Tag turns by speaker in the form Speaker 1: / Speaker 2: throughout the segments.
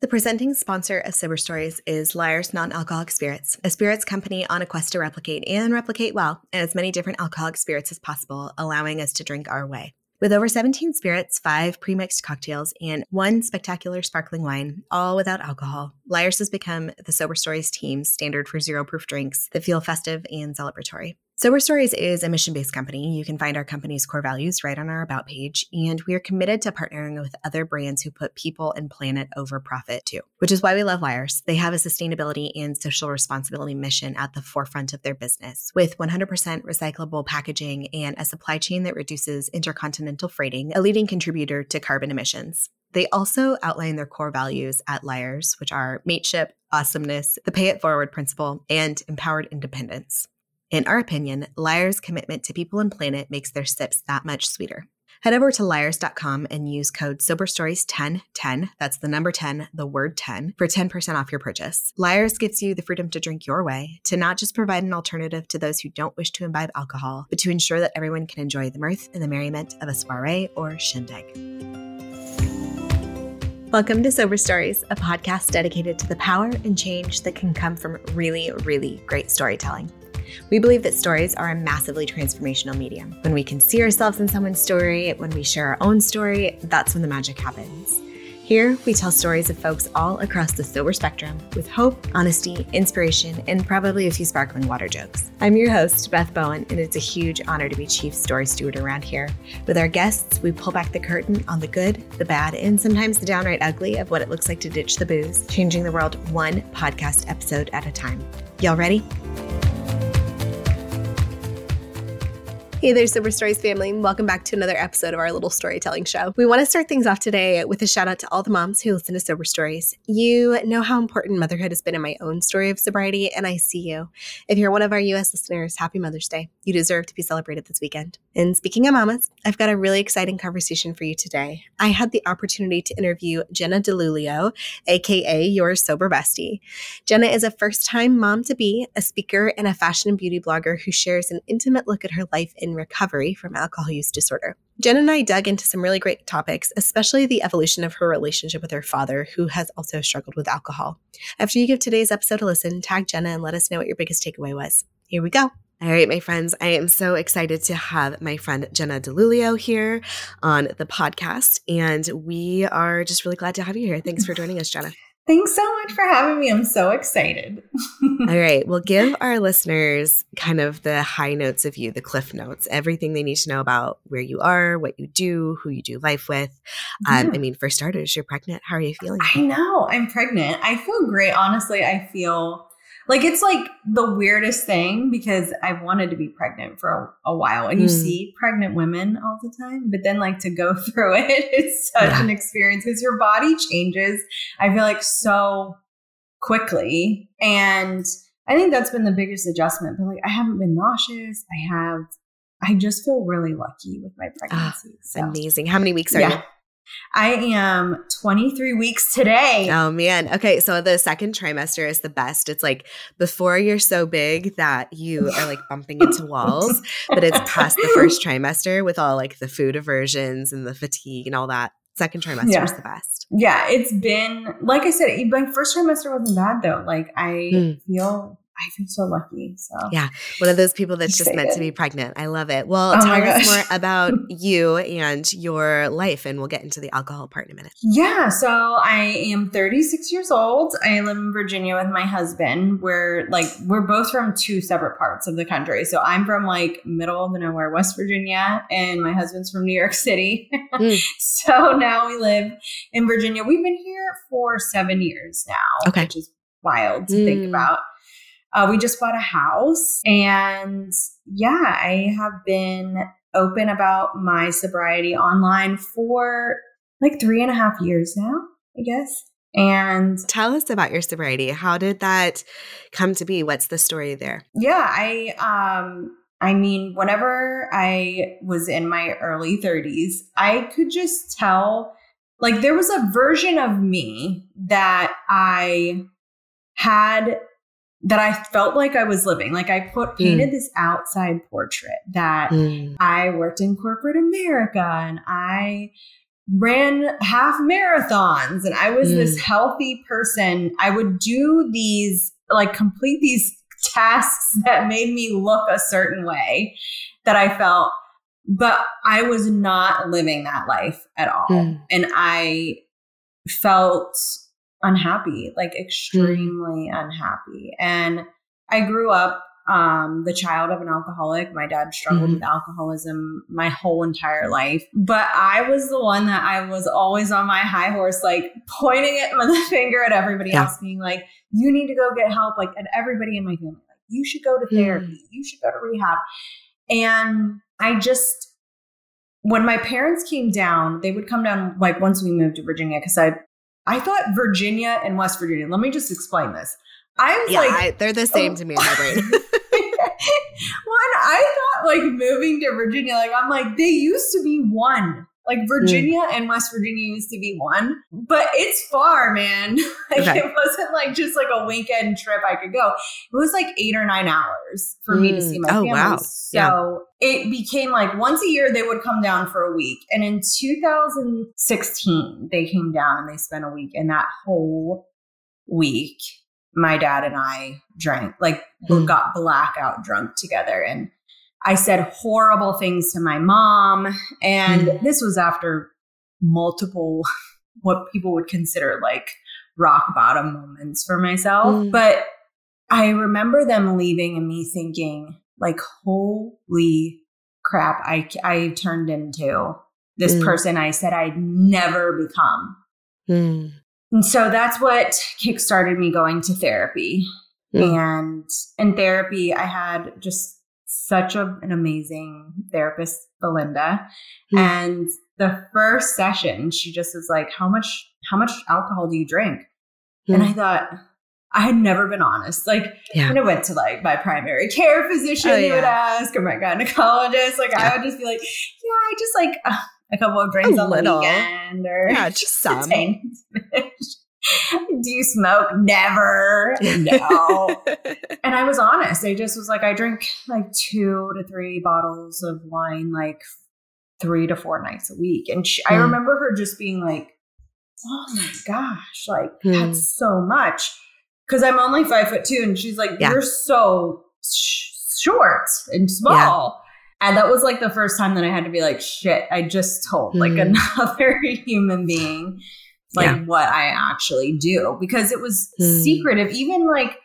Speaker 1: The presenting sponsor of Sober Stories is Lyre's Non Alcoholic Spirits, a spirits company on a quest to replicate and replicate well as many different alcoholic spirits as possible, allowing us to drink our way. With over 17 spirits, five premixed cocktails, and one spectacular sparkling wine, all without alcohol, Lyre's has become the Sober Stories team's standard for zero proof drinks that feel festive and celebratory. Sober Stories is a mission based company. You can find our company's core values right on our About page, and we are committed to partnering with other brands who put people and planet over profit too, which is why we love Lyre's. They have a sustainability and social responsibility mission at the forefront of their business with 100% recyclable packaging and a supply chain that reduces intercontinental freighting, a leading contributor to carbon emissions. They also outline their core values at Lyre's, which are mateship, awesomeness, the pay it forward principle, and empowered independence. In our opinion, Lyre's commitment to people and planet makes their sips that much sweeter. Head over to lyres.com and use code SoberStories1010, that's the number 10, the word 10, for 10% off your purchase. Lyre's gives you the freedom to drink your way, to not just provide an alternative to those who don't wish to imbibe alcohol, but to ensure that everyone can enjoy the mirth and the merriment of a soiree or shindig. Welcome to Sober Stories, a podcast dedicated to the power and change that can come from really, really great storytelling. We believe that stories are a massively transformational medium. When we can see ourselves in someone's story, when we share our own story, that's when the magic happens. Here, we tell stories of folks all across the sober spectrum with hope, honesty, inspiration, and probably a few sparkling water jokes. I'm your host, Beth Bowen, and it's a huge honor to be Chief Story Steward around here. With our guests, we pull back the curtain on the good, the bad, and sometimes the downright ugly of what it looks like to ditch the booze, changing the world one podcast episode at a time. Y'all ready? Hey there, Sober Stories family. Welcome back to another episode of our little storytelling show. We want to start things off today with a shout out to all the moms who listen to Sober Stories. You know how important motherhood has been in my own story of sobriety, and I see you. If you're one of our US listeners, happy Mother's Day. You deserve to be celebrated this weekend. And speaking of mamas, I've got a really exciting conversation for you today. I had the opportunity to interview Jenna Dillulio, aka your sober bestie. Jenna is a first time mom to be, a speaker, and a fashion and beauty blogger who shares an intimate look at her life in in recovery from alcohol use disorder. Jen and I dug into some really great topics, especially the evolution of her relationship with her father, who has also struggled with alcohol. After you give today's episode a listen, tag Jenna and let us know what your biggest takeaway was. Here we go. All right, my friends, I am so excited to have my friend Jenna Dillulio here on the podcast. And we are just really glad to have you here. Thanks for joining us, Jenna.
Speaker 2: Thanks so much for having me. I'm so excited.
Speaker 1: All right. Well, give our listeners kind of the high notes of you, the cliff notes, everything they need to know about where you are, what you do, who you do life with. Um, yeah. I mean, for starters, you're pregnant. How are you feeling?
Speaker 2: I know. I'm pregnant. I feel great. Honestly, I feel like it's like the weirdest thing because I've wanted to be pregnant for a, a while and you mm. see pregnant women all the time, but then like to go through it, it's such yeah. an experience because your body changes, I feel like so quickly. And I think that's been the biggest adjustment. But like I haven't been nauseous. I have I just feel really lucky with my ah, pregnancy.
Speaker 1: Oh, so. Amazing. How many weeks are yeah. you?
Speaker 2: I am 23 weeks today.
Speaker 1: Oh man. Okay, so the second trimester is the best. It's like before you're so big that you are like bumping into walls, but it's past the first trimester with all like the food aversions and the fatigue and all that. Second trimester yeah. is the best.
Speaker 2: Yeah, it's been like I said, my first trimester wasn't bad though. Like I mm. feel I feel so lucky. So
Speaker 1: yeah, one of those people that's just meant to be pregnant. I love it. Well, oh tell us more about you and your life, and we'll get into the alcohol part in a minute.
Speaker 2: Yeah, so I am 36 years old. I live in Virginia with my husband. We're like we're both from two separate parts of the country. So I'm from like middle of nowhere, West Virginia, and my husband's from New York City. Mm. so now we live in Virginia. We've been here for seven years now,
Speaker 1: okay.
Speaker 2: which is wild to mm. think about. Uh, we just bought a house. And yeah, I have been open about my sobriety online for like three and a half years now, I guess. And
Speaker 1: tell us about your sobriety. How did that come to be? What's the story there?
Speaker 2: Yeah, I um I mean, whenever I was in my early 30s, I could just tell like there was a version of me that I had that I felt like I was living. Like I put painted mm. this outside portrait that mm. I worked in corporate America and I ran half marathons and I was
Speaker 1: Mm.
Speaker 2: this healthy person. I would do these, like, complete these tasks that made me look a certain way that I felt, but I was not living that life at all.
Speaker 1: Mm.
Speaker 2: And I felt unhappy, like extremely unhappy. And I grew up um, the child of an alcoholic. My dad struggled
Speaker 1: Mhm.
Speaker 2: with alcoholism my whole entire life. But I was the one that I was always on my high horse, like pointing it with a finger at everybody
Speaker 1: Yeah.
Speaker 2: else, being like, you need to go get help. Like, and everybody in my family, like, you should go to
Speaker 1: Mm.
Speaker 2: therapy, you should go to rehab. And I just, when my parents came down, they would come down like once we moved to Virginia because I, I thought Virginia and West Virginia. Let me just explain this. I was
Speaker 1: Yeah,
Speaker 2: like,
Speaker 1: I, they're the same to me in my brain.
Speaker 2: one, I thought like moving to Virginia, like I'm like, they used to be one. Like Virginia and West Virginia used to be one, but it's far, man. like
Speaker 1: Okay.
Speaker 2: it wasn't like just like a weekend trip I could go. It was like eight or nine hours for me to
Speaker 1: Mm.
Speaker 2: see my
Speaker 1: Oh,
Speaker 2: family.
Speaker 1: wow.
Speaker 2: So
Speaker 1: Yeah.
Speaker 2: it became like once a year they would come down for a week. And in 2016, they came down and they spent a week. And that whole week, my dad and I drank, like
Speaker 1: Hmm.
Speaker 2: got blackout drunk together. And I said horrible things to my mom. And
Speaker 1: Mm.
Speaker 2: this was after multiple, what people would consider like rock bottom moments for myself.
Speaker 1: Mm.
Speaker 2: But I remember them leaving and me thinking, like, holy crap, I, I turned into this
Speaker 1: Mm.
Speaker 2: person I said I'd never become.
Speaker 1: Mm.
Speaker 2: And so that's what kickstarted me going to therapy.
Speaker 1: Mm.
Speaker 2: And in therapy, I had just such a, an amazing therapist, Belinda.
Speaker 1: Mm.
Speaker 2: And the first session, she just was like, How much, how much alcohol do you drink? And I thought, I had never been honest. Like.
Speaker 1: Yeah.
Speaker 2: when I went to like my primary care physician,
Speaker 1: Oh,
Speaker 2: he would ask, or my gynecologist, like
Speaker 1: Yeah.
Speaker 2: I would just be like, yeah, I just like uh, a couple of drinks
Speaker 1: A
Speaker 2: on
Speaker 1: little.
Speaker 2: the weekend, or
Speaker 1: Yeah, just some.
Speaker 2: Do you smoke? Never. No. and I was honest. I just was like, I drink like two to three bottles of wine, like three to four nights a week. And she, I
Speaker 1: Hmm.
Speaker 2: remember her just being like, oh my gosh, like
Speaker 1: Hmm.
Speaker 2: that's so much. Cause I'm only five foot two. And she's like,
Speaker 1: Yeah.
Speaker 2: you're so sh- short and small. And that was like the first time that I had to be like, shit, I just told like
Speaker 1: Hmm.
Speaker 2: another human being like
Speaker 1: Yeah.
Speaker 2: what I actually do because it was
Speaker 1: Hmm.
Speaker 2: secretive. Even like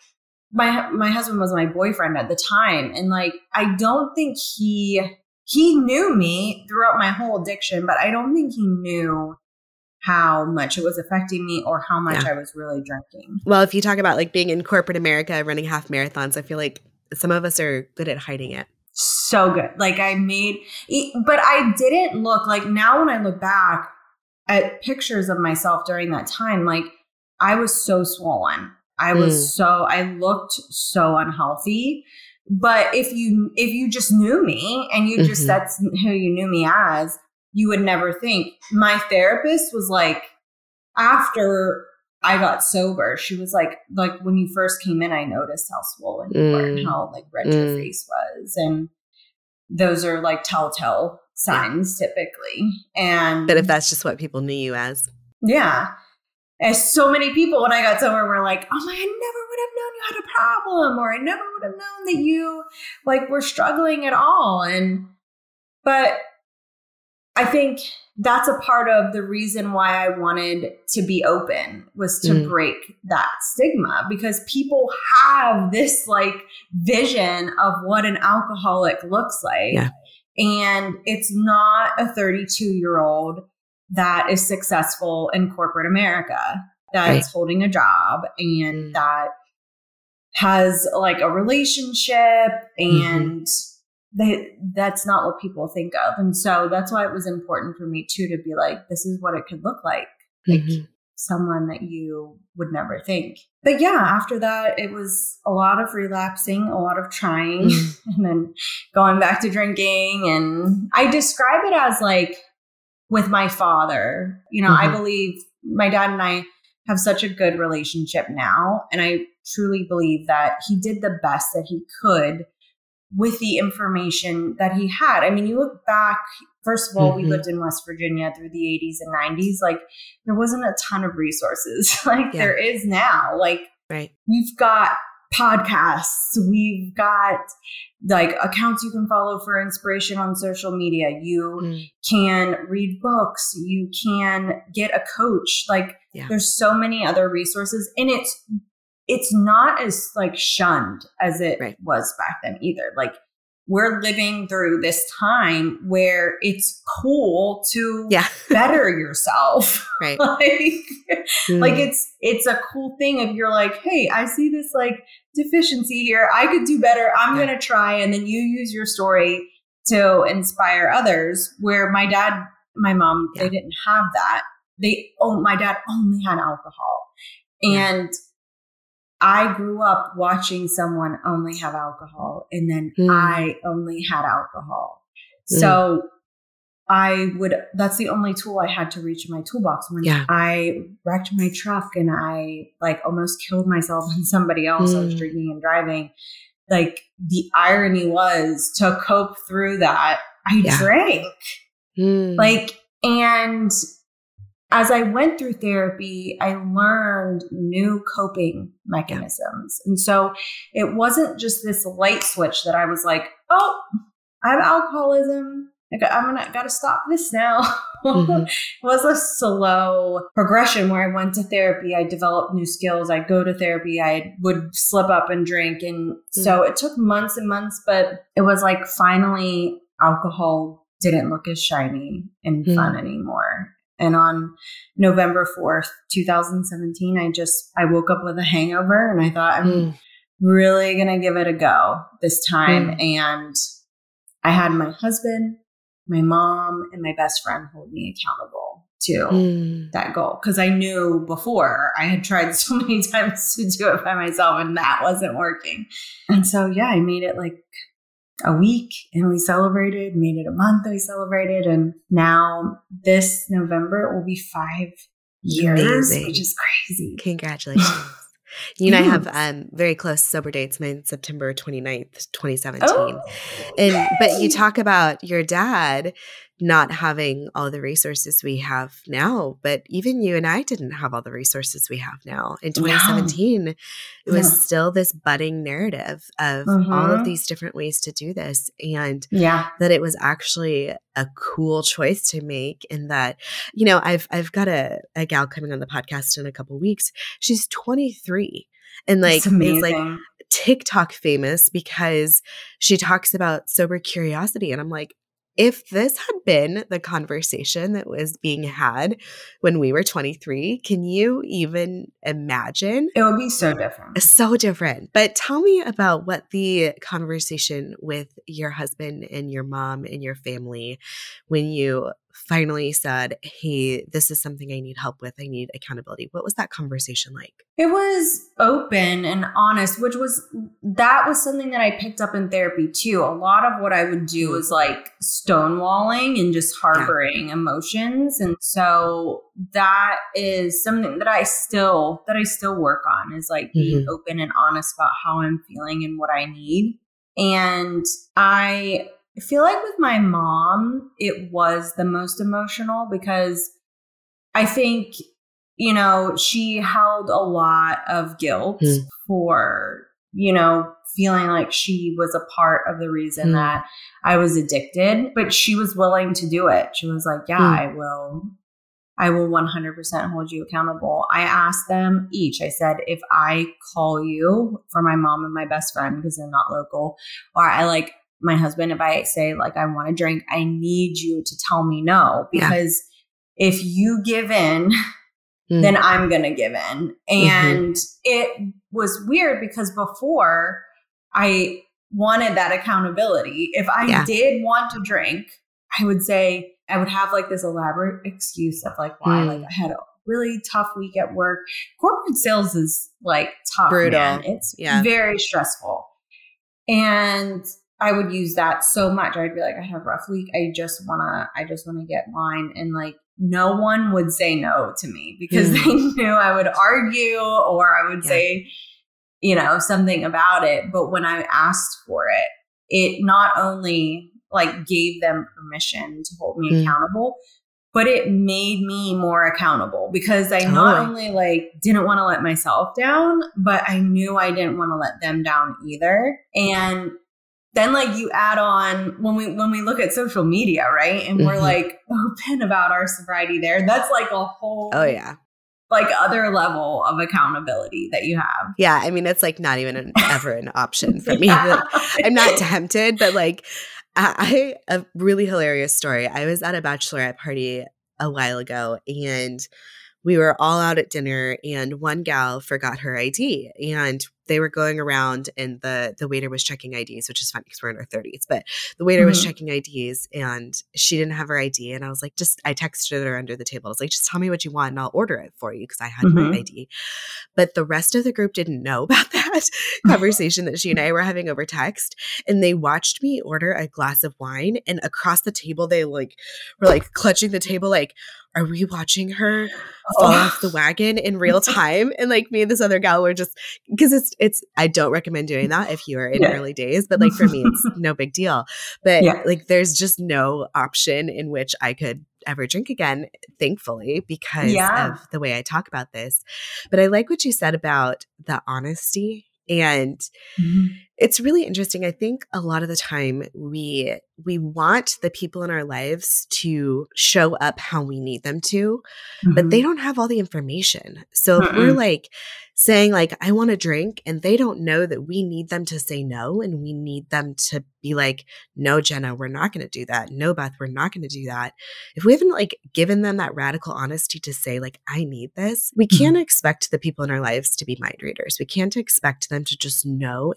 Speaker 2: my my husband was my boyfriend at the time, and like I don't think he he knew me throughout my whole addiction, but I don't think he knew how much it was affecting me or how much
Speaker 1: Yeah.
Speaker 2: I was really drinking.
Speaker 1: well, if you talk about like being in corporate America, running half marathons, I feel like some of us are good at hiding it.
Speaker 2: so good. Like I made, but I didn't look like now when I look back at pictures of myself during that time, like I was so swollen. I was
Speaker 1: Mm.
Speaker 2: so, I looked so unhealthy. But if you, if you just knew me and you just,
Speaker 1: Mhm.
Speaker 2: that's who you knew me as, you would never think. My therapist was like, after I got sober, she was like, like when you first came in, I noticed how swollen you were and
Speaker 1: Mm.
Speaker 2: how like red your
Speaker 1: Mm.
Speaker 2: face was. And those are like telltale signs typically. And
Speaker 1: But if that's just what people knew you as,
Speaker 2: yeah. And so many people when I got sober were like, oh my, I never would have known you had a problem, or I never would have known that you like were struggling at all. And but I think that's a part of the reason why I wanted to be open was to
Speaker 1: Mm.
Speaker 2: break that stigma because people have this like vision of what an alcoholic looks like.
Speaker 1: Yeah.
Speaker 2: And it's not a 32 year old that is successful in corporate America, that's
Speaker 1: Right.
Speaker 2: holding a job and
Speaker 1: Mm.
Speaker 2: that has like a relationship and they, that's not what people think of. And so that's why it was important for me too to be like, this is what it could look like. Like
Speaker 1: Mhm.
Speaker 2: Someone that you would never think. But yeah, after that, it was a lot of relapsing, a lot of trying,
Speaker 1: Mm.
Speaker 2: and then going back to drinking. And I describe it as like with my father. You know, I
Speaker 1: Mhm.
Speaker 2: believe my dad and I have such a good relationship now. And I truly believe that he did the best that he could with the information that he had. I mean, you look back first of all,
Speaker 1: Mhm.
Speaker 2: we lived in West Virginia through the 80s and 90s. Like, there wasn't a ton of resources like
Speaker 1: Yeah.
Speaker 2: there is now. Like,
Speaker 1: Right.
Speaker 2: we've got podcasts, we've got like accounts you can follow for inspiration on social media. You
Speaker 1: Mm.
Speaker 2: can read books, you can get a coach. Like,
Speaker 1: Yeah.
Speaker 2: there's so many other resources, and it's it's not as like shunned as it
Speaker 1: Right.
Speaker 2: was back then either. Like we're living through this time where it's cool to
Speaker 1: Yeah.
Speaker 2: better yourself.
Speaker 1: Right.
Speaker 2: like
Speaker 1: Mm.
Speaker 2: like it's it's a cool thing if you're like, hey, I see this like deficiency here. I could do better. I'm
Speaker 1: Yeah.
Speaker 2: gonna try. And then you use your story to inspire others. Where my dad, my mom,
Speaker 1: Yeah.
Speaker 2: they didn't have that. They oh my dad only had alcohol. And I grew up watching someone only have alcohol and then
Speaker 1: Mm.
Speaker 2: I only had alcohol.
Speaker 1: Mm.
Speaker 2: So I would, that's the only tool I had to reach in my toolbox when
Speaker 1: Yeah.
Speaker 2: I wrecked my truck and I like almost killed myself and somebody else. I was
Speaker 1: Mm.
Speaker 2: drinking and driving. Like the irony was to cope through that, I
Speaker 1: Yeah.
Speaker 2: drank.
Speaker 1: Mm.
Speaker 2: Like, and as I went through therapy, I learned new coping mechanisms. And so it wasn't just this light switch that I was like, oh, I have alcoholism. I'm gonna gotta stop this now.
Speaker 1: Mhm.
Speaker 2: it was a slow progression where I went to therapy. I developed new skills. I go to therapy. I would slip up and drink, and so it took months and months. But it was like finally, alcohol didn't look as shiny and
Speaker 1: Mm.
Speaker 2: fun anymore. And on November 4th, 2017, I just I woke up with a hangover and I thought I'm
Speaker 1: Mm.
Speaker 2: really going to give it a go this time and I had my husband, my mom, and my best friend hold me accountable to
Speaker 1: Mm.
Speaker 2: that goal because I knew before I had tried so many times to do it by myself and that wasn't working. And so, yeah, I made it like a week and we celebrated, made it a month, we celebrated. And now this November it will be five years,
Speaker 1: Amazing.
Speaker 2: which is crazy.
Speaker 1: Congratulations. You and I have um, very close sober dates. Mine September 29th, 2017.
Speaker 2: Oh,
Speaker 1: And but you talk about your dad not having all the resources we have now, but even you and I didn't have all the resources we have now. In
Speaker 2: No.
Speaker 1: 2017, it was
Speaker 2: No.
Speaker 1: still this budding narrative of all of
Speaker 2: Mhm.
Speaker 1: these different ways to do this and
Speaker 2: Yeah.
Speaker 1: that it was actually a cool choice to make and that you know I've I've got a, a gal coming on the podcast in a couple weeks. She's 23 and like is like TikTok famous because she talks about sober curiosity. And I'm like, if this had been the conversation that was being had when we were 23, can you even imagine?
Speaker 2: it would be so different.
Speaker 1: So different. But tell me about what the conversation with your husband and your mom and your family when you finally said, Hey, this is something I need help with. I need accountability. What was that conversation like?
Speaker 2: It was open and honest, which was that was something that I picked up in therapy too. A lot of what I would do mm. was like stonewalling and just harboring emotions. And so that is something that I still that I still work on is like being mm-hmm. open and honest about how I'm feeling and what I need. And I feel like with my mom, it was the most emotional because I think you know, she held a lot of guilt
Speaker 1: Mm.
Speaker 2: for, you know, feeling like she was a part of the reason
Speaker 1: Mm.
Speaker 2: that I was addicted, but she was willing to do it. She was like, yeah,
Speaker 1: Mm.
Speaker 2: I will. I will 100% hold you accountable. I asked them each, I said, if I call you for my mom and my best friend because they're not local, or I like my husband, if I say, like, I want to drink, I need you to tell me no
Speaker 1: Yeah.
Speaker 2: because if you give in,
Speaker 1: Mm.
Speaker 2: then I'm going to give in. And it was weird because before I wanted that accountability. If I
Speaker 1: Yeah.
Speaker 2: did want to drink, I would say, I would have like this elaborate excuse of like why.
Speaker 1: Mm.
Speaker 2: Like I had a really tough week at work. Corporate sales is like tough.
Speaker 1: Brutal.
Speaker 2: man. It's
Speaker 1: Yeah.
Speaker 2: very stressful. And I would use that so much. I'd be like, I had a rough week. I just wanna, I just wanna get wine. And like no one would say no to me because
Speaker 1: Mm.
Speaker 2: they knew I would argue or I would
Speaker 1: Yeah.
Speaker 2: say, you know, something about it. But when I asked for it, it not only like gave them permission to hold me
Speaker 1: Mm.
Speaker 2: accountable, but it made me more accountable because I not
Speaker 1: Totally.
Speaker 2: only like didn't want to let myself down, but I knew I didn't want to let them down either. And then like you add on when we when we look at social media, right? And we're
Speaker 1: Mhm.
Speaker 2: like open about our sobriety there. That's like a whole
Speaker 1: Oh yeah.
Speaker 2: like other level of accountability that you have.
Speaker 1: Yeah. I mean, it's like not even an, ever an option for me. Like, I'm not tempted, but like I, I a really hilarious story. I was at a bachelorette party a while ago and we were all out at dinner and one gal forgot her ID and they were going around and the the waiter was checking IDs, which is funny because we're in our 30s, but the waiter was
Speaker 2: Mhm.
Speaker 1: checking IDs and she didn't have her ID. And I was like, just I texted her under the table. I was like, just tell me what you want and I'll order it for you because I had
Speaker 2: Mhm.
Speaker 1: my ID. But the rest of the group didn't know about that conversation that she and I were having over text. And they watched me order a glass of wine. And across the table, they like were like clutching the table, like, are we watching her fall
Speaker 2: Oh.
Speaker 1: off the wagon in real time? And like me and this other gal were just because it's it's I don't recommend doing that if you are in
Speaker 2: Yeah.
Speaker 1: early days, but like for me, it's no big deal. But
Speaker 2: Yeah.
Speaker 1: like there's just no option in which I could ever drink again, thankfully, because
Speaker 2: Yeah.
Speaker 1: of the way I talk about this. But I like what you said about the honesty. And
Speaker 2: Mhm.
Speaker 1: It's really interesting. I think a lot of the time we we want the people in our lives to show up how we need them to, but
Speaker 2: Mhm.
Speaker 1: they don't have all the information. So if we're like saying like I want to drink and they don't know that we need them to say no and we need them to be like no Jenna, we're not going to do that. No Beth, we're not going to do that. If we haven't like given them that radical honesty to say like I need this, we
Speaker 2: Mhm.
Speaker 1: can't expect the people in our lives to be mind readers. We can't expect them to just know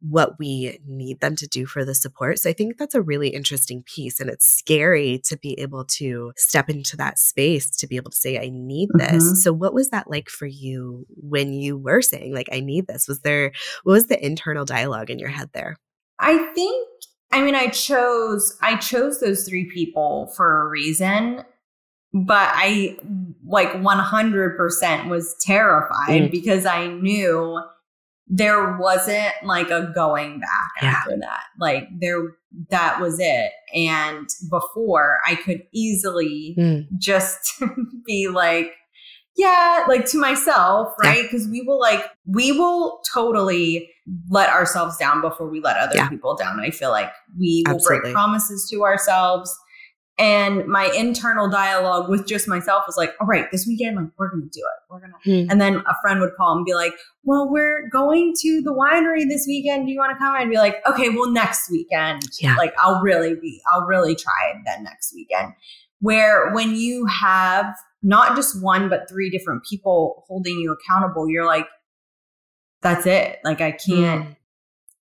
Speaker 1: what we need them to do for the support. So I think that's a really interesting piece and it's scary to be able to step into that space to be able to say I need this.
Speaker 2: Mhm.
Speaker 1: So what was that like for you when you were saying like I need this? Was there what was the internal dialogue in your head there?
Speaker 2: I think I mean I chose I chose those three people for a reason, but I like 100% was terrified
Speaker 1: Mm.
Speaker 2: because I knew there wasn't like a going back
Speaker 1: Yeah.
Speaker 2: after that. Like there that was it. And before I could easily
Speaker 1: Mm.
Speaker 2: just be like, yeah, like to myself, right? Because we will like, we will totally let ourselves down before we let other
Speaker 1: Yeah.
Speaker 2: people down. I feel like we will
Speaker 1: Absolutely.
Speaker 2: break promises to ourselves. And my internal dialogue with just myself was like, all right, this weekend, like, we're going to do it. We're going to.
Speaker 1: Hmm.
Speaker 2: And then a friend would call and be like, well, we're going to the winery this weekend. Do you want to come? I'd be like, okay, well, next weekend.
Speaker 1: Yeah.
Speaker 2: Like, I'll really be, I'll really try it then next weekend. Where when you have not just one, but three different people holding you accountable, you're like, that's it. Like, I can't,
Speaker 1: Mm.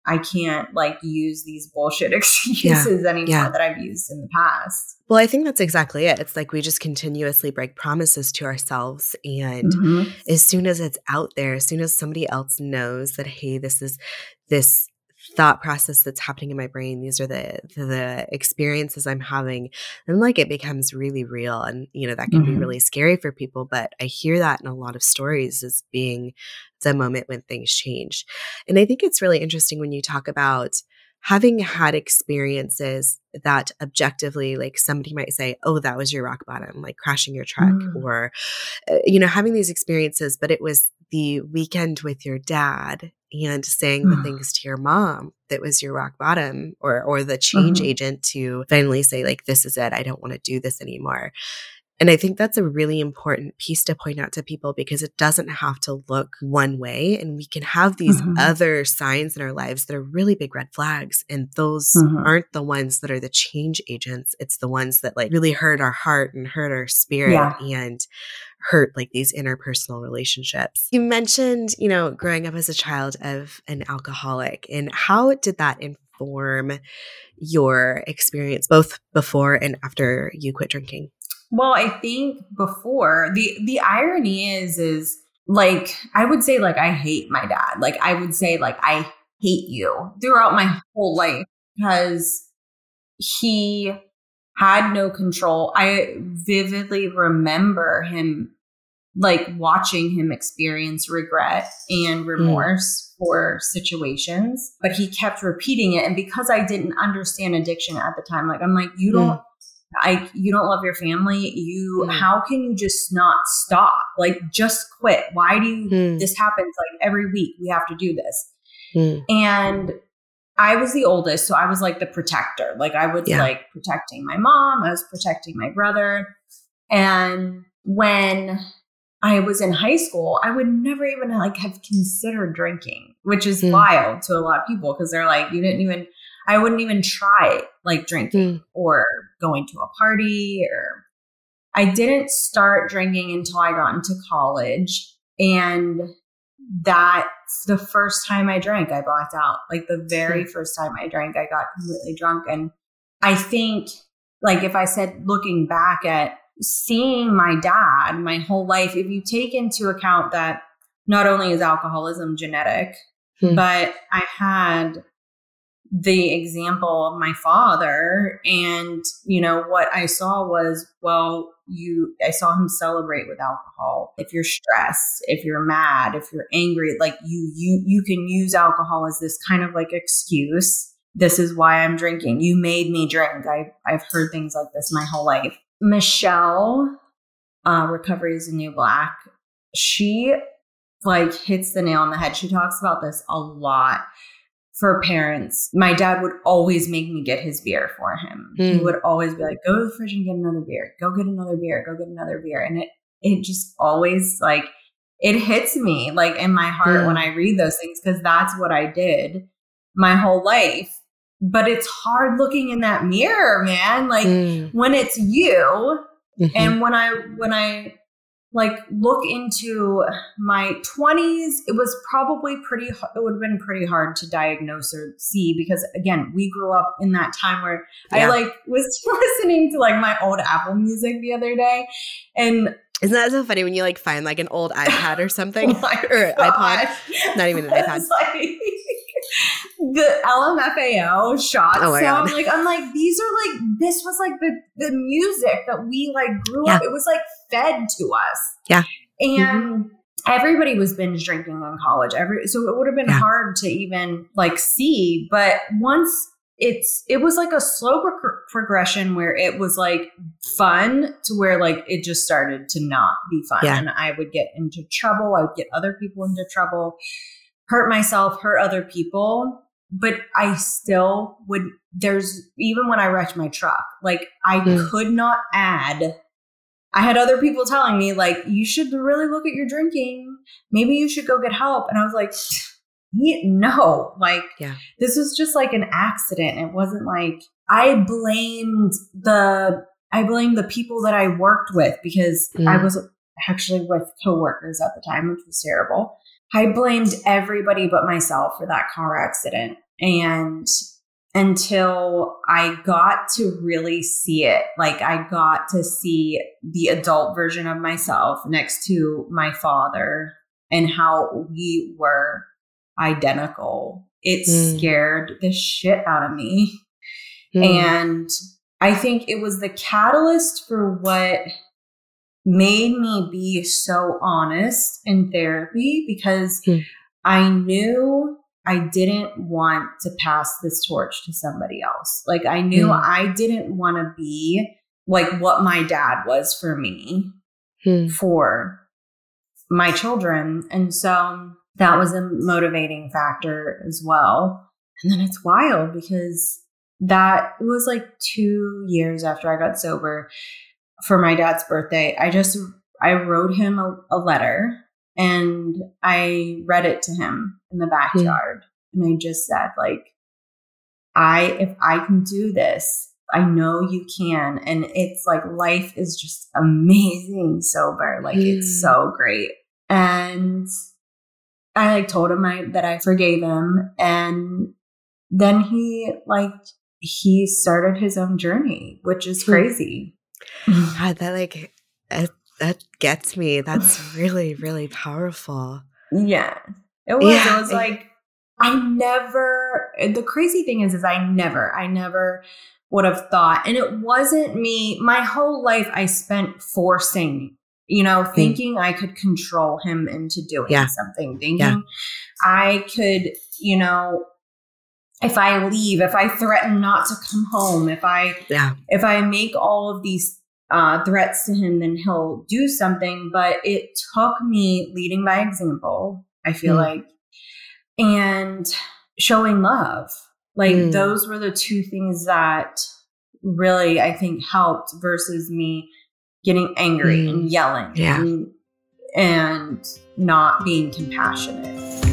Speaker 2: I can't like use these bullshit excuses anymore
Speaker 1: Yeah.
Speaker 2: that I've used in the past.
Speaker 1: Well, I think that's exactly it. It's like we just continuously break promises to ourselves and
Speaker 2: Mhm.
Speaker 1: as soon as it's out there, as soon as somebody else knows that, hey, this is this thought process that's happening in my brain, these are the the experiences I'm having, and like it becomes really real. And you know, that can be
Speaker 2: Mhm.
Speaker 1: really scary for people. But I hear that in a lot of stories as being the moment when things change. And I think it's really interesting when you talk about having had experiences that objectively like somebody might say oh that was your rock bottom like crashing your truck
Speaker 2: Mm.
Speaker 1: or uh, you know having these experiences but it was the weekend with your dad and saying the
Speaker 2: Mm.
Speaker 1: things to your mom that was your rock bottom or or the change
Speaker 2: Mhm.
Speaker 1: agent to finally say like this is it i don't want to do this anymore and I think that's a really important piece to point out to people because it doesn't have to look one way. And we can have these
Speaker 2: Mhm.
Speaker 1: other signs in our lives that are really big red flags. And those
Speaker 2: Mhm.
Speaker 1: aren't the ones that are the change agents. It's the ones that like really hurt our heart and hurt our spirit
Speaker 2: Yeah.
Speaker 1: and hurt like these interpersonal relationships. You mentioned, you know, growing up as a child of an alcoholic and how did that inform your experience both before and after you quit drinking?
Speaker 2: Well, I think before the the irony is is like I would say like I hate my dad. Like I would say like I hate you throughout my whole life because he had no control. I vividly remember him like watching him experience regret and remorse mm. for situations, but he kept repeating it. And because I didn't understand addiction at the time, like I'm like, you don't, mm. I, you don't love your family. You, mm. how can you just not stop? Like, just quit. Why do you, mm. this happens like every week? We have to do this. Mm. And I was the oldest, so I was like the protector. Like I was yeah. like protecting my mom, I was protecting my brother. And when I was in high school, I would never even like have considered drinking, which is mm. wild to a lot of people because they're like, you didn't even, I wouldn't even try like drinking mm. or going to a party or I didn't start drinking until I got into college. And that's the first time I drank, I blacked out. Like the very first time I drank, I got completely drunk. And I think, like, if I said looking back at seeing my dad my whole life, if you take into account that not only is alcoholism genetic, hmm. but I had the example of my father. And you know what i saw was well you i saw him celebrate with alcohol. If you're stressed if you're mad if you're angry like you you you can use alcohol as this kind of like excuse. This is why i'm drinking. You made me drink. I i've heard things like this my whole life. Michelle, uh, Recovery is a New Black, she like hits the nail on the head. She talks about this a lot for parents. My dad would always make me get his beer for him. Mm. He hmm. would always be like, go to the fridge and get another beer, go get another beer, go get another beer. And it, it just always like, it hits me like in my heart mm. when I read those things because that's what I did my whole life but it's hard looking in that mirror, man. Like mm. when it's you mm-hmm. and when I when I like look into my 20s, it was probably pretty it would have been pretty hard to diagnose or see because again, we grew up in that time where yeah. I like was listening to like my old Apple music the other day and
Speaker 1: isn't that so funny when you like find like an old iPad or something oh or God. iPod? Not even an iPad.
Speaker 2: Like, the LMFAO shots. Oh so I'm like, I'm like, these are like, this was like the the music that we like grew yeah. up. It was like fed to us.
Speaker 1: Yeah.
Speaker 2: And mm-hmm. everybody was binge drinking in college. Every so it would have been yeah. hard to even like see. But once it's it was like a slow pro- progression where it was like fun to where like it just started to not be fun yeah. and i would get into trouble i would get other people into trouble hurt myself, hurt other people. But I still would, there's even when I wrecked my truck, like I mm. could not add. I had other people telling me, like, you should really look at your drinking. Maybe you should go get help. And I was like, no, like, yeah. this was just like an accident. It wasn't like I blamed the, I blamed the people that I worked with because mm. I was actually with coworkers at the time, which was terrible. I blamed everybody but myself for that car accident. And until I got to really see it, like I got to see the adult version of myself next to my father and how we were identical. It mm. scared the shit out of me. Mm. And I think it was the catalyst for what made me be so honest in therapy because mm. I knew I didn't want to pass this torch to somebody else. Like I knew mm. I didn't want to be like what my dad was for me mm. for my children. And so that was a motivating factor as well. And then it's wild because that was like two years after I got sober for my dad's birthday, I just I wrote him a, a letter and I read it to him in the hmm. backyard. Mm. And I just said, like, I if I can do this, I know you can. And it's like life is just amazing sober. Like mm. it's hmm. so great. And I like told him I, that I forgave him. And then he like he started his own journey, which is hmm. crazy.
Speaker 1: God, that like that, that gets me. That's really, really powerful.
Speaker 2: Yeah. It was. Yeah. It was like I never the crazy thing is is I never, I never would have thought. And it wasn't me, my whole life I spent forcing you know, thinking mm. I could control him into doing yeah. something, thinking yeah. I could, you know, if I leave, if I threaten not to come home, if I yeah. if I make all of these uh, threats to him, then he'll do something. But it took me leading by example. I feel mm. like, and showing love. Like mm. those were the two things that really I think helped versus me getting angry mm. and yelling
Speaker 1: yeah.
Speaker 2: and, and not being compassionate.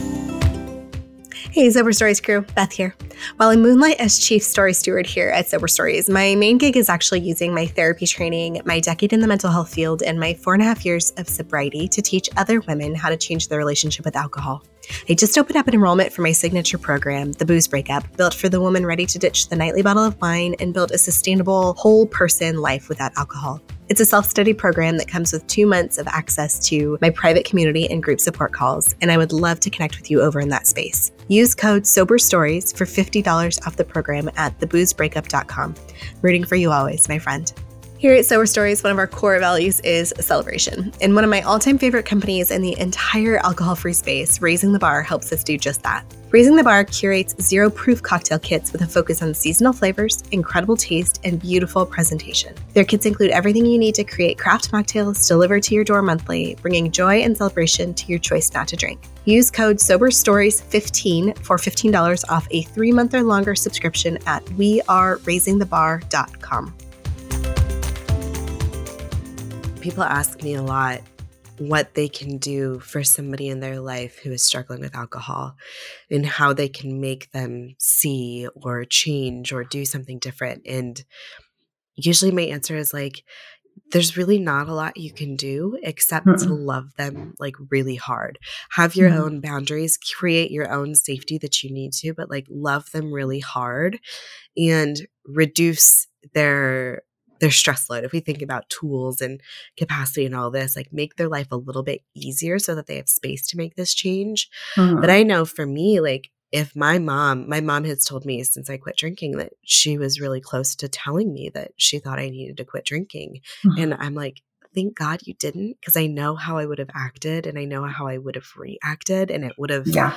Speaker 1: Hey, Sober Stories crew, Beth here. While I moonlight as Chief Story Steward here at Sober Stories, my main gig is actually using my therapy training, my decade in the mental health field, and my four and a half years of sobriety to teach other women how to change their relationship with alcohol. I just opened up an enrollment for my signature program, The Booze Breakup, built for the woman ready to ditch the nightly bottle of wine and build a sustainable, whole person life without alcohol. It's a self study program that comes with two months of access to my private community and group support calls, and I would love to connect with you over in that space. Use code Sober Stories for $50 off the program at theboozebreakup.com. Rooting for you always, my friend. Here at Sober Stories, one of our core values is celebration. And one of my all time favorite companies in the entire alcohol free space, Raising the Bar, helps us do just that. Raising the Bar curates zero proof cocktail kits with a focus on seasonal flavors, incredible taste, and beautiful presentation. Their kits include everything you need to create craft mocktails delivered to your door monthly, bringing joy and celebration to your choice not to drink. Use code SOBERSTORIES15 for $15 off a three month or longer subscription at weareraisingthebar.com people ask me a lot what they can do for somebody in their life who is struggling with alcohol and how they can make them see or change or do something different. And usually my answer is like, there's really not a lot you can do except mm to love them like really hard. Have your mm own boundaries, create your own safety that you need to, but like love them really hard and reduce their their stress load if we think about tools and capacity and all this like make their life a little bit easier so that they have space to make this change mm-hmm. but i know for me like if my mom my mom has told me since i quit drinking that she was really close to telling me that she thought i needed to quit drinking mm-hmm. and i'm like thank god you didn't because i know how i would have acted and i know how i would have reacted and it would have
Speaker 2: yeah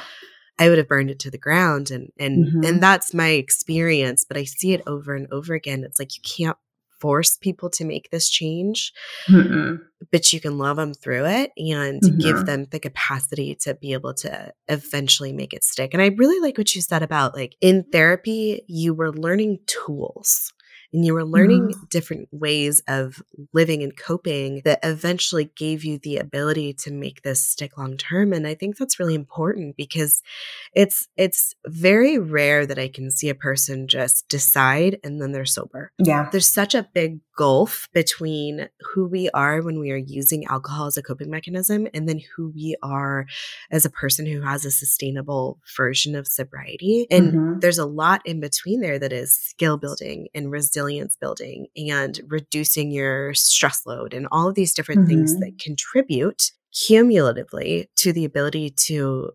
Speaker 1: I would have burned it to the ground and and mm-hmm. and that's my experience but I see it over and over again it's like you can't force people to make this change, Mm-mm. but you can love them through it and mm-hmm. give them the capacity to be able to eventually make it stick. And I really like what you said about like in therapy, you were learning tools and you were learning mm-hmm. different ways of living and coping that eventually gave you the ability to make this stick long term and i think that's really important because it's it's very rare that i can see a person just decide and then they're sober
Speaker 2: yeah
Speaker 1: there's such a big gulf between who we are when we are using alcohol as a coping mechanism and then who we are as a person who has a sustainable version of sobriety and mm-hmm. there's a lot in between there that is skill building and resilience resilience building and reducing your stress load and all of these different mm-hmm. things that contribute cumulatively to the ability to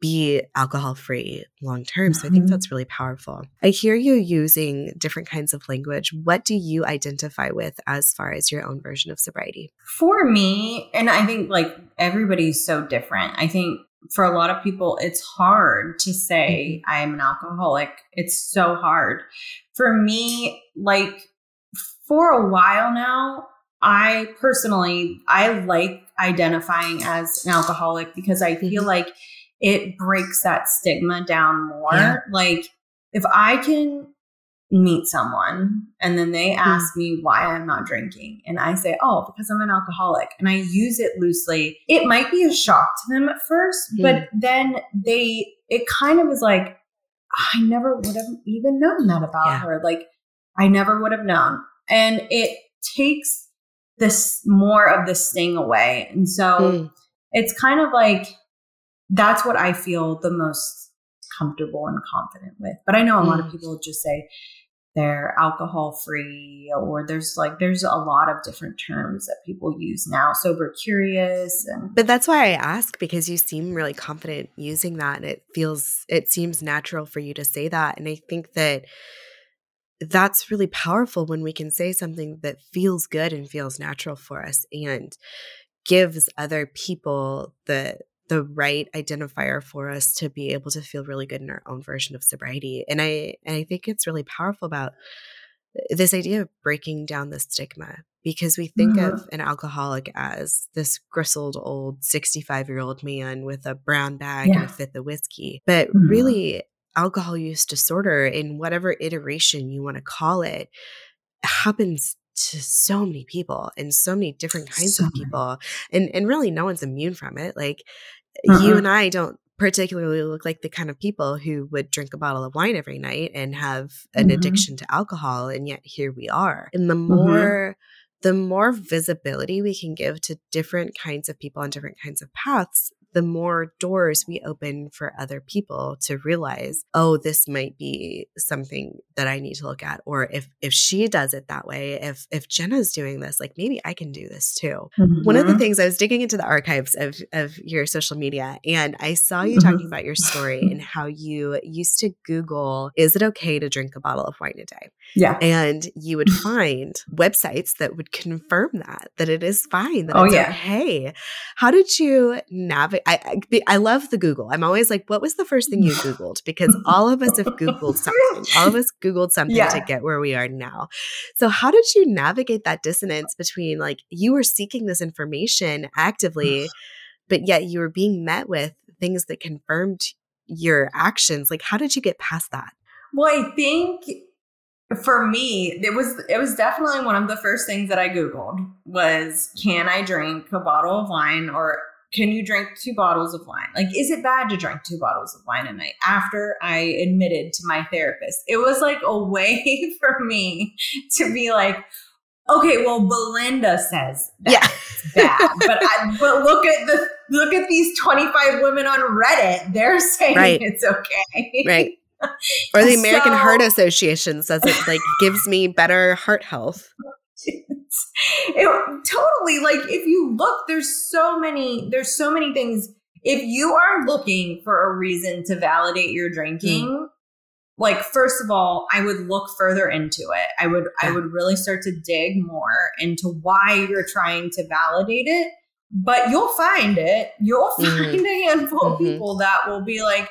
Speaker 1: be alcohol free long term. So I think mm-hmm. that's really powerful. I hear you using different kinds of language. What do you identify with as far as your own version of sobriety?
Speaker 2: For me, and I think like everybody's so different. I think for a lot of people, it's hard to say mm-hmm. I am an alcoholic. It's so hard. For me, like for a while now, I personally I like identifying as an alcoholic because I feel mm-hmm. like it breaks that stigma down more. Yeah. Like if I can meet someone and then they ask mm. me why I'm not drinking. And I say, oh, because I'm an alcoholic. And I use it loosely. It might be a shock to them at first, mm. but then they, it kind of was like, I never would have even known that about yeah. her. Like, I never would have known. And it takes this more of the sting away. And so mm. it's kind of like, that's what I feel the most comfortable and confident with. But I know a lot of mm. people just say, they're alcohol free or there's like there's a lot of different terms that people use now. Sober curious and
Speaker 1: but that's why i ask because you seem really confident using that and it feels it seems natural for you to say that and i think that that's really powerful when we can say something that feels good and feels natural for us and gives other people the the right identifier for us to be able to feel really good in our own version of sobriety. And I and I think it's really powerful about this idea of breaking down the stigma because we think mm-hmm. of an alcoholic as this grizzled old 65 year old man with a brown bag yeah. and a fifth of whiskey. But mm-hmm. really, alcohol use disorder, in whatever iteration you want to call it, happens to so many people and so many different kinds so of people and and really no one's immune from it like uh-huh. you and I don't particularly look like the kind of people who would drink a bottle of wine every night and have an mm-hmm. addiction to alcohol and yet here we are and the mm-hmm. more mm-hmm. the more visibility we can give to different kinds of people on different kinds of paths the more doors we open for other people to realize, oh, this might be something that I need to look at. Or if if she does it that way, if if Jenna's doing this, like maybe I can do this too. Mm-hmm. One of the mm-hmm. things I was digging into the archives of of your social media and I saw you mm-hmm. talking about your story and how you used to Google, is it okay to drink a bottle of wine a day?
Speaker 2: Yeah.
Speaker 1: And you would find websites that would confirm that, that it is fine, that oh, yeah. okay. How did you navigate? I, I, I love the Google. I'm always like, what was the first thing you Googled? Because all of us have Googled something. All of us Googled something yeah. to get where we are now. So how did you navigate that dissonance between like you were seeking this information actively, but yet you were being met with things that confirmed your actions? Like, how did you get past that?
Speaker 2: Well, I think for me it was it was definitely one of the first things that i googled was can i drink a bottle of wine or can you drink two bottles of wine? Like, is it bad to drink two bottles of wine a night? After I admitted to my therapist, it was like a way for me to be like, okay, well, Belinda says
Speaker 1: yeah.
Speaker 2: bad, but I, but look at the look at these twenty five women on Reddit. They're saying right. it's okay,
Speaker 1: right? Or the American so, Heart Association says it like gives me better heart health.
Speaker 2: it, totally like if you look there's so many there's so many things if you are looking for a reason to validate your drinking mm. like first of all i would look further into it i would yeah. i would really start to dig more into why you're trying to validate it but you'll find it you'll mm-hmm. find a handful mm-hmm. of people that will be like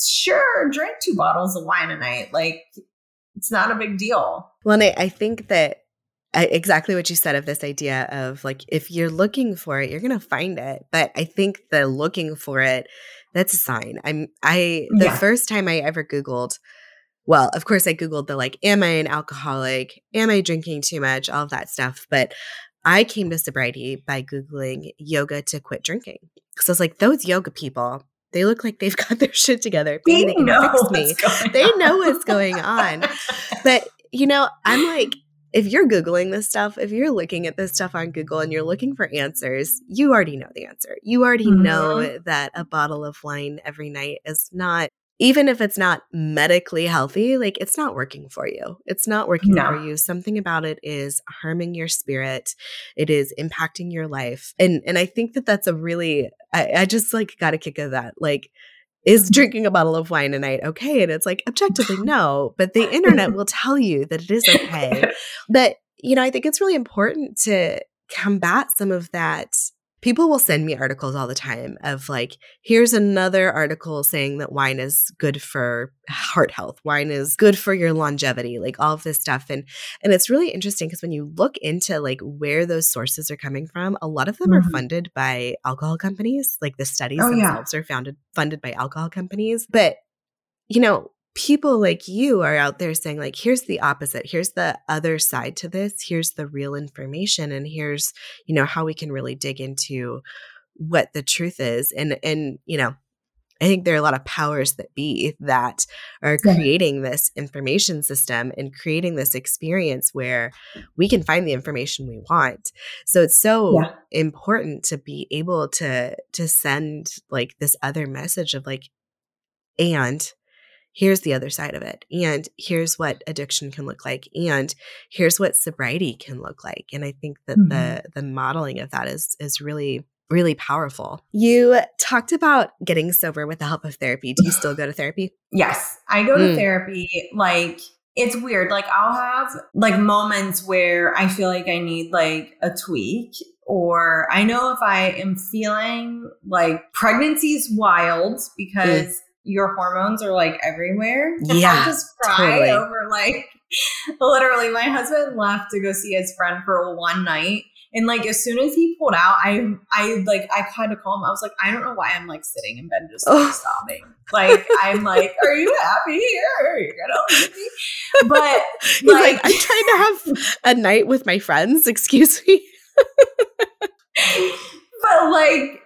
Speaker 2: sure drink two bottles of wine a night like it's not a big deal
Speaker 1: well I, I think that exactly what you said of this idea of like if you're looking for it you're going to find it but i think the looking for it that's a sign i'm i the yeah. first time i ever googled well of course i googled the like am i an alcoholic am i drinking too much all of that stuff but i came to sobriety by googling yoga to quit drinking so it's like those yoga people they look like they've got their shit together.
Speaker 2: They, they can fix me.
Speaker 1: They know what's going on. but you know, I'm like, if you're Googling this stuff, if you're looking at this stuff on Google and you're looking for answers, you already know the answer. You already mm-hmm. know that a bottle of wine every night is not, even if it's not medically healthy, like it's not working for you. It's not working no. for you. Something about it is harming your spirit. It is impacting your life. And and I think that that's a really I, I just like got a kick of that. Like is drinking a bottle of wine a night okay? And it's like, objectively, no. But the internet will tell you that it is okay. But, you know, I think it's really important to combat some of that people will send me articles all the time of like here's another article saying that wine is good for heart health wine is good for your longevity like all of this stuff and and it's really interesting because when you look into like where those sources are coming from a lot of them mm-hmm. are funded by alcohol companies like the studies oh, themselves yeah. are founded funded by alcohol companies but you know people like you are out there saying like here's the opposite here's the other side to this here's the real information and here's you know how we can really dig into what the truth is and and you know I think there are a lot of powers that be that are creating this information system and creating this experience where we can find the information we want. So it's so yeah. important to be able to to send like this other message of like and here's the other side of it and here's what addiction can look like and here's what sobriety can look like and i think that mm-hmm. the the modeling of that is is really really powerful you talked about getting sober with the help of therapy do you still go to therapy
Speaker 2: yes i go to mm. therapy like it's weird. Like I'll have like moments where I feel like I need like a tweak or I know if I am feeling like pregnancy's wild because mm. Your hormones are like everywhere.
Speaker 1: Yeah.
Speaker 2: I just cry totally. over like literally my husband left to go see his friend for one night and like as soon as he pulled out, I I like I had to call him. I was like, I don't know why I'm like sitting in bed just like, sobbing. Like I'm like, are you happy here? Are you gonna leave me? But
Speaker 1: like, like, I'm trying to have a night with my friends. Excuse me.
Speaker 2: but like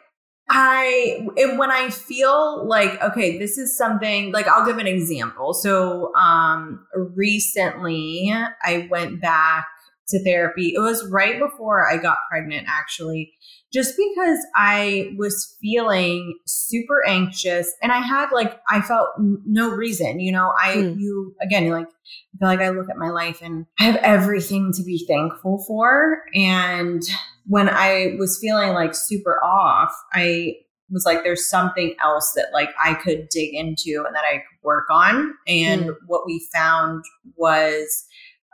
Speaker 2: I when I feel like okay, this is something like I'll give an example. So um recently I went back to therapy. It was right before I got pregnant, actually, just because I was feeling super anxious and I had like, I felt no reason, you know, I, mm. you, again, like, I feel like I look at my life and I have everything to be thankful for. And when I was feeling like super off, I was like, there's something else that like I could dig into and that I could work on. And mm. what we found was,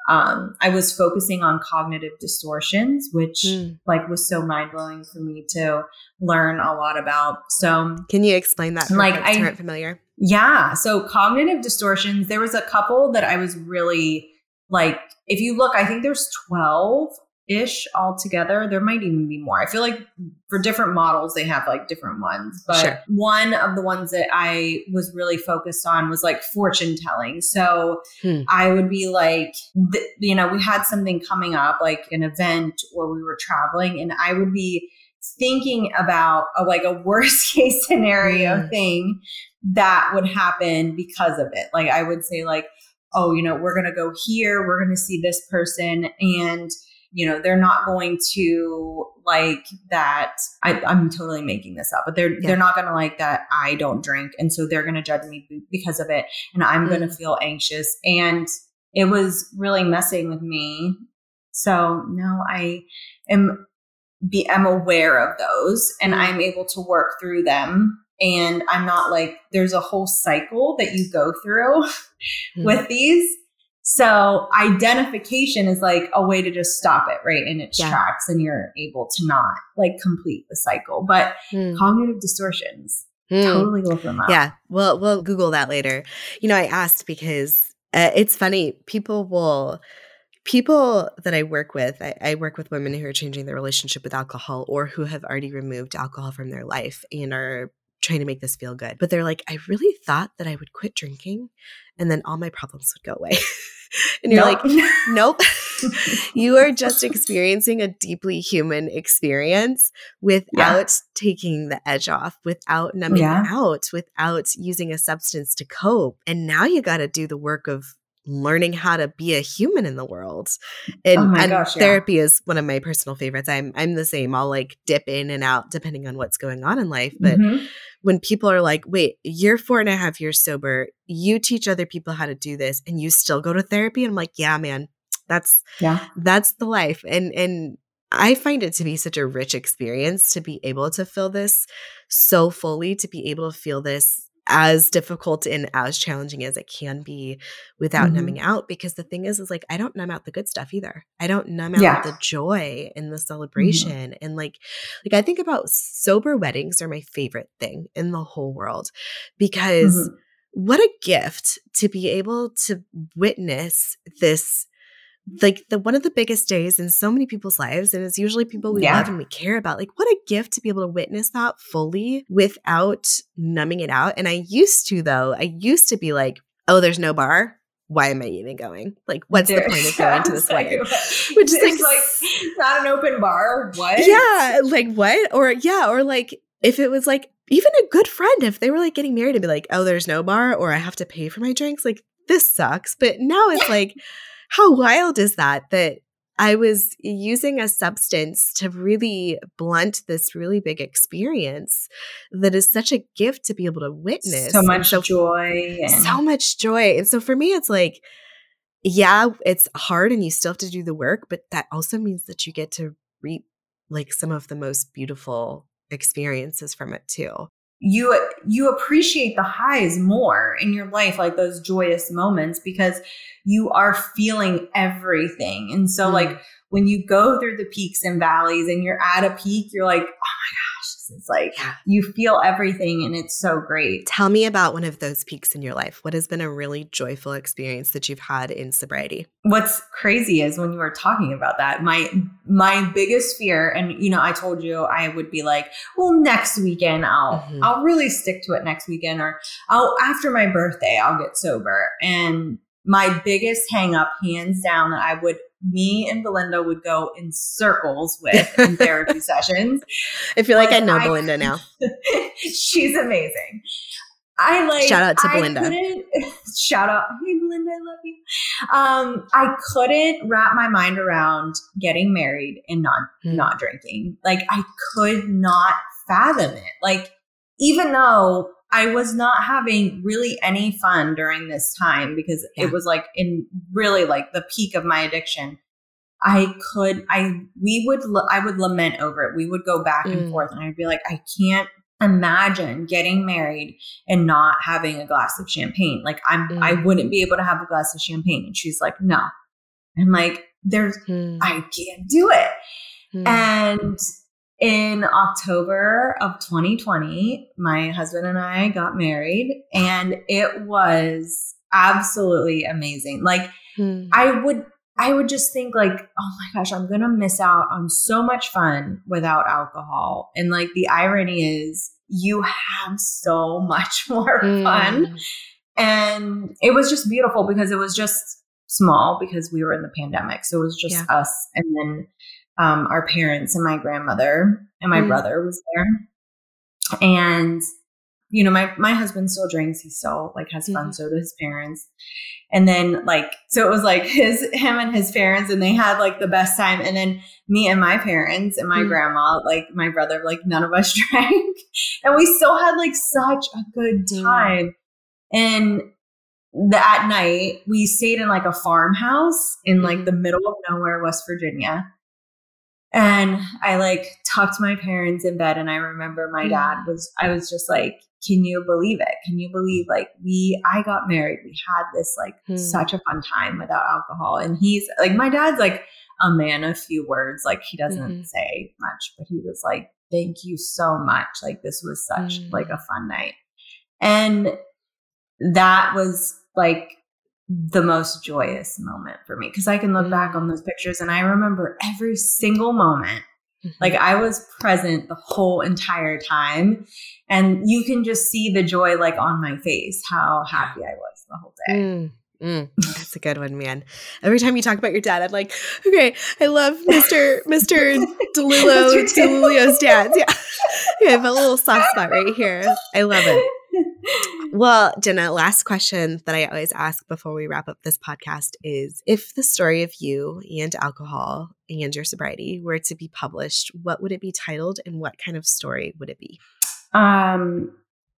Speaker 2: um, I was focusing on cognitive distortions, which mm. like was so mind blowing for me to learn a lot about. So,
Speaker 1: can you explain that? like, I aren't familiar.
Speaker 2: Yeah. So, cognitive distortions. There was a couple that I was really like. If you look, I think there's twelve ish altogether. There might even be more. I feel like for different models, they have like different ones. But sure. one of the ones that I was really focused on was like fortune telling. So hmm. I would be like, th- you know, we had something coming up, like an event or we were traveling, and I would be thinking about a, like a worst case scenario hmm. thing that would happen because of it. Like I would say, like, oh, you know, we're going to go here, we're going to see this person. And you know they're not going to like that I, i'm totally making this up but they're yeah. they're not going to like that i don't drink and so they're going to judge me because of it and i'm mm. going to feel anxious and it was really messing with me so now i am be i'm aware of those and mm. i'm able to work through them and i'm not like there's a whole cycle that you go through mm. with these so identification is like a way to just stop it right in its yeah. tracks and you're able to not like complete the cycle. But mm. cognitive distortions, mm. totally look them up.
Speaker 1: Yeah. Well, we'll Google that later. You know, I asked because uh, it's funny. People will people that I work with, I, I, work with women who are changing their relationship with alcohol or who have already removed alcohol from their life and are trying to make this feel good. But they're like, I really thought that I would quit drinking and then all my problems would go away. and you're nope. like, nope. you are just experiencing a deeply human experience without yeah. taking the edge off, without numbing yeah. out, without using a substance to cope. And now you got to do the work of learning how to be a human in the world. And, oh and gosh, therapy yeah. is one of my personal favorites. I'm I'm the same. I'll like dip in and out depending on what's going on in life. But mm-hmm when people are like, wait, you're four and a half years sober, you teach other people how to do this and you still go to therapy. And I'm like, yeah, man, that's yeah, that's the life. And and I find it to be such a rich experience to be able to feel this so fully, to be able to feel this as difficult and as challenging as it can be without mm-hmm. numbing out because the thing is is like I don't numb out the good stuff either. I don't numb out yeah. the joy and the mm-hmm. celebration mm-hmm. and like like I think about sober weddings are my favorite thing in the whole world because mm-hmm. what a gift to be able to witness this like the one of the biggest days in so many people's lives and it's usually people we yeah. love and we care about like what a gift to be able to witness that fully without numbing it out and i used to though i used to be like oh there's no bar why am I even going? Like, what's the point of going to this wedding?
Speaker 2: Which is like, like not an open bar. What?
Speaker 1: Yeah, like what? Or yeah, or like if it was like even a good friend, if they were like getting married and be like, oh, there's no bar, or I have to pay for my drinks, like this sucks. But now it's like how wild is that? That I was using a substance to really blunt this really big experience that is such a gift to be able to witness.
Speaker 2: So much so, joy.
Speaker 1: And- so much joy. And so for me, it's like, yeah, it's hard and you still have to do the work, but that also means that you get to reap like some of the most beautiful experiences from it too.
Speaker 2: You you appreciate the highs more in your life like those joyous moments because you are feeling everything and so mm. like when you go through the peaks and valleys and you're at a peak you're like oh my it's like yeah. you feel everything and it's so great.
Speaker 1: Tell me about one of those peaks in your life. What has been a really joyful experience that you've had in sobriety?
Speaker 2: What's crazy is when you were talking about that, my my biggest fear and you know, I told you I would be like, "Well, next weekend I'll mm-hmm. I'll really stick to it next weekend or I'll after my birthday I'll get sober." And my biggest hang up hands down that I would me and Belinda would go in circles with in therapy sessions.
Speaker 1: I feel like I know I, Belinda now.
Speaker 2: she's amazing. I like
Speaker 1: shout out to Belinda.
Speaker 2: Shout out, hey Belinda, I love you. Um, I couldn't wrap my mind around getting married and not hmm. not drinking. Like I could not fathom it. Like even though I was not having really any fun during this time because yeah. it was like in really like the peak of my addiction. I could, I, we would, I would lament over it. We would go back mm. and forth and I'd be like, I can't imagine getting married and not having a glass of champagne. Like I'm, mm. I wouldn't be able to have a glass of champagne. And she's like, no. I'm like, there's, mm. I can't do it. Mm. And in October of 2020, my husband and I got married, and it was absolutely amazing. Like, hmm. I would. I would just think like, oh my gosh, I'm going to miss out on so much fun without alcohol. And like the irony is you have so much more fun. Hmm. And it was just beautiful because it was just small because we were in the pandemic. So it was just yeah. us and then um, our parents and my grandmother and my mm. brother was there. And, you know, my, my husband still drinks. He still like has fun. Mm. So do his parents. And then like, so it was like his, him and his parents and they had like the best time. And then me and my parents and my mm. grandma, like my brother, like none of us drank and we still had like such a good time. And the, at night we stayed in like a farmhouse in like mm-hmm. the middle of nowhere, West Virginia and I like tucked my parents in bed. And I remember my dad mm. was, I was just like, can you believe it? Can you believe like we, I got married. We had this like hmm. such a fun time without alcohol. And he's like, my dad's like a man of few words. Like he doesn't mm-hmm. say much, but he was like, thank you so much. Like this was such mm. like a fun night. And that was like the most joyous moment for me because I can look back on mm. those pictures and I remember every single moment. Mm-hmm. Like I was present the whole entire time. And you can just see the joy like on my face, how happy I was the whole day.
Speaker 1: Mm. Mm, that's a good one, man. Every time you talk about your dad, I'm like, okay, I love Mr. Mr. Dillulio, Dillulio's dad. Yeah. Yeah. I have a little soft spot right here. I love it well, Jenna, last question that I always ask before we wrap up this podcast is if the story of you and alcohol and your sobriety were to be published, what would it be titled and what kind of story would it be?
Speaker 2: Um,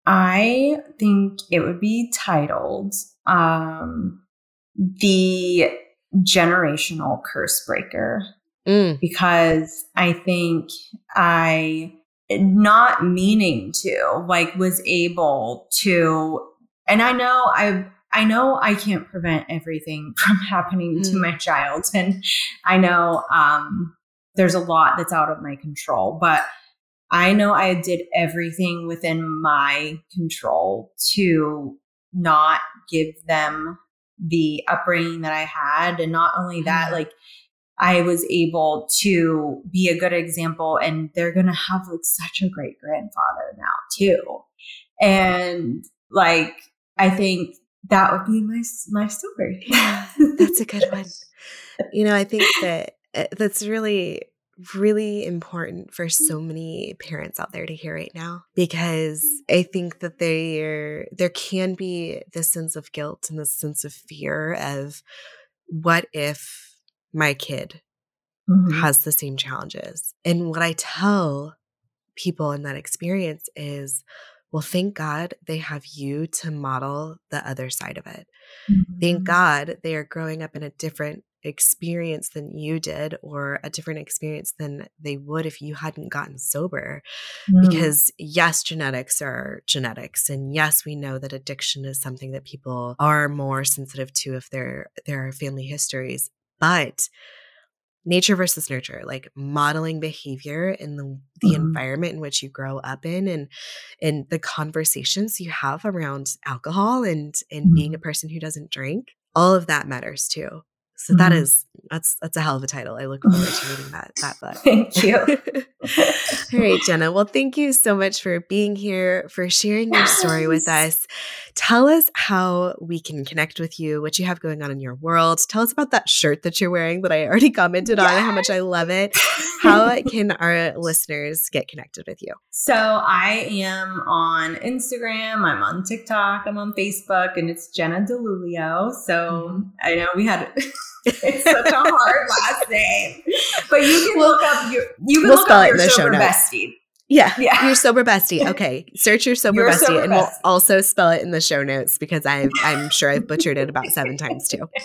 Speaker 2: I think it would be titled um, The Generational Curse Breaker. Mm. Because I think I not meaning to like was able to and i know i i know i can't prevent everything from happening mm. to my child and i know um there's a lot that's out of my control but i know i did everything within my control to not give them the upbringing that i had and not only that mm. like I was able to be a good example and they're going to have like such a great grandfather now too. And like, I think that would be my, my story.
Speaker 1: That's a good one. You know, I think that uh, that's really, really important for so many parents out there to hear right now because I think that there there can be this sense of guilt and this sense of fear of what if my kid mm-hmm. has the same challenges. And what I tell people in that experience is, well, thank God they have you to model the other side of it. Mm-hmm. Thank God they are growing up in a different experience than you did or a different experience than they would if you hadn't gotten sober mm. because yes genetics are genetics and yes we know that addiction is something that people are more sensitive to if there there are family histories but nature versus nurture like modeling behavior in the, the mm-hmm. environment in which you grow up in and and the conversations you have around alcohol and and mm-hmm. being a person who doesn't drink all of that matters too so mm-hmm. that is that's that's a hell of a title. I look forward to reading that that book.
Speaker 2: Thank you.
Speaker 1: All right, Jenna. Well, thank you so much for being here, for sharing your story with us. Tell us how we can connect with you, what you have going on in your world. Tell us about that shirt that you're wearing that I already commented yes. on, how much I love it. How can our listeners get connected with you?
Speaker 2: So I am on Instagram, I'm on TikTok, I'm on Facebook, and it's Jenna Dillulio. So mm-hmm. I know we had it's such a hard last name. But you can we'll, look up your you can we'll look up your sober bestie.
Speaker 1: Yeah, yeah. Your sober bestie. Okay. Search your sober your bestie sober and bestie. we'll also spell it in the show notes because I I'm sure I've butchered it about seven times too.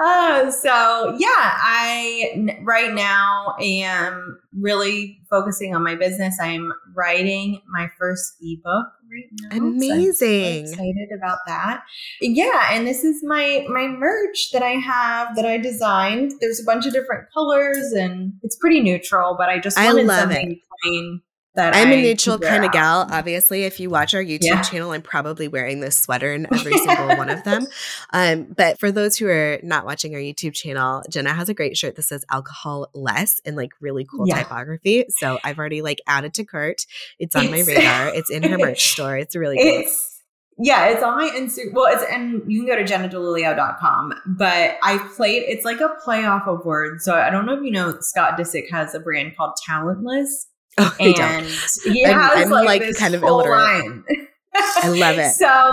Speaker 2: Uh, so yeah, I right now am really focusing on my business. I'm writing my first ebook right now.
Speaker 1: Amazing.
Speaker 2: So excited about that. Yeah, and this is my my merch that I have that I designed. There's a bunch of different colors and it's pretty neutral, but I just wanted I something it. plain
Speaker 1: that I'm I a neutral kind of gal. Obviously, if you watch our YouTube yeah. channel, I'm probably wearing this sweater in every single one of them. Um, but for those who are not watching our YouTube channel, Jenna has a great shirt that says alcohol less in like really cool yeah. typography. So I've already like added to cart. It's on my radar. It's in her merch store. It's really cool.
Speaker 2: It's, yeah, it's on my Instagram. Well, it's and you can go to jennadillulio.com. But I played it's like a play off of words. So I don't know if you know Scott Disick has a brand called Talentless.
Speaker 1: Oh, and don't. he I'm, has I'm like, like kind of illiterate. Line. I love it.
Speaker 2: So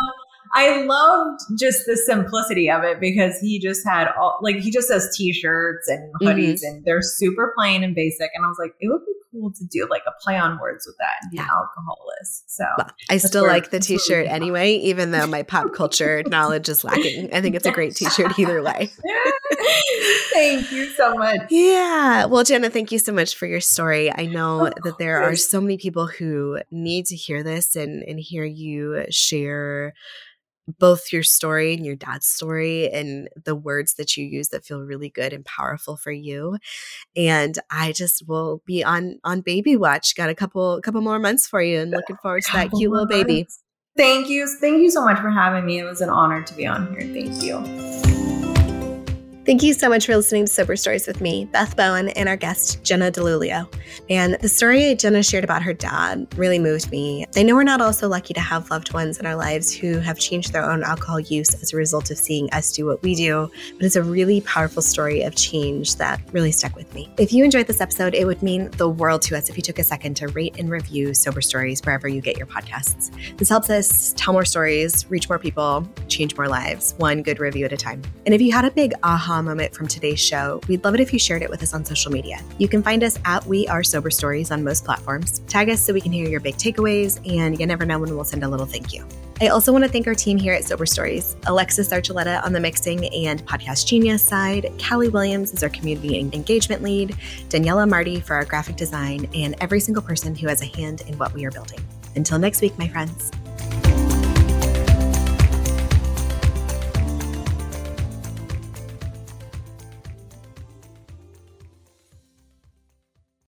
Speaker 2: I loved just the simplicity of it because he just had all like he just has t-shirts and hoodies mm-hmm. and they're super plain and basic. And I was like, it would be cool to do like a play on words with that and be yeah. alcoholist. So
Speaker 1: well, I still like the t-shirt anyway, even though my pop culture knowledge is lacking. I think it's a great t-shirt either way.
Speaker 2: thank you so much.
Speaker 1: Yeah. Well, Jenna, thank you so much for your story. I know that there are so many people who need to hear this and, and hear you share both your story and your dad's story and the words that you use that feel really good and powerful for you. And i just will be on on baby watch. Got a couple couple more months for you and looking forward to that cute little baby.
Speaker 2: thank you thank you so much for having me. It was an honor to be on here. Thank you
Speaker 1: Thank you so much for listening to Sober Stories with me, Beth Bowen, and our guest, Jenna Dillulio. And the story Jenna shared about her dad really moved me. I know we're not all so lucky to have loved ones in our lives who have changed their own alcohol use as a result of seeing us do what we do, but it's a really powerful story of change that really stuck with me. If you enjoyed this episode, it would mean the world to us if you took a second to rate and review Sober Stories wherever you get your podcasts. This helps us tell more stories, reach more people, change more lives, one good review at a time. And if you had a big aha aha moment from today's show, we'd love it if you shared it with us on social media. You can find us at We Are Sober Stories on most platforms. Tag us so we can hear your big takeaways, and you never know when we'll send a little thank you. I also want to thank our team here at Sober Stories Alexis Archuleta on the mixing and podcast genius side, Callie Williams is our community engagement lead, Daniela Marty for our graphic design, and every single person who has a hand in what we are building. Until next week, my friends.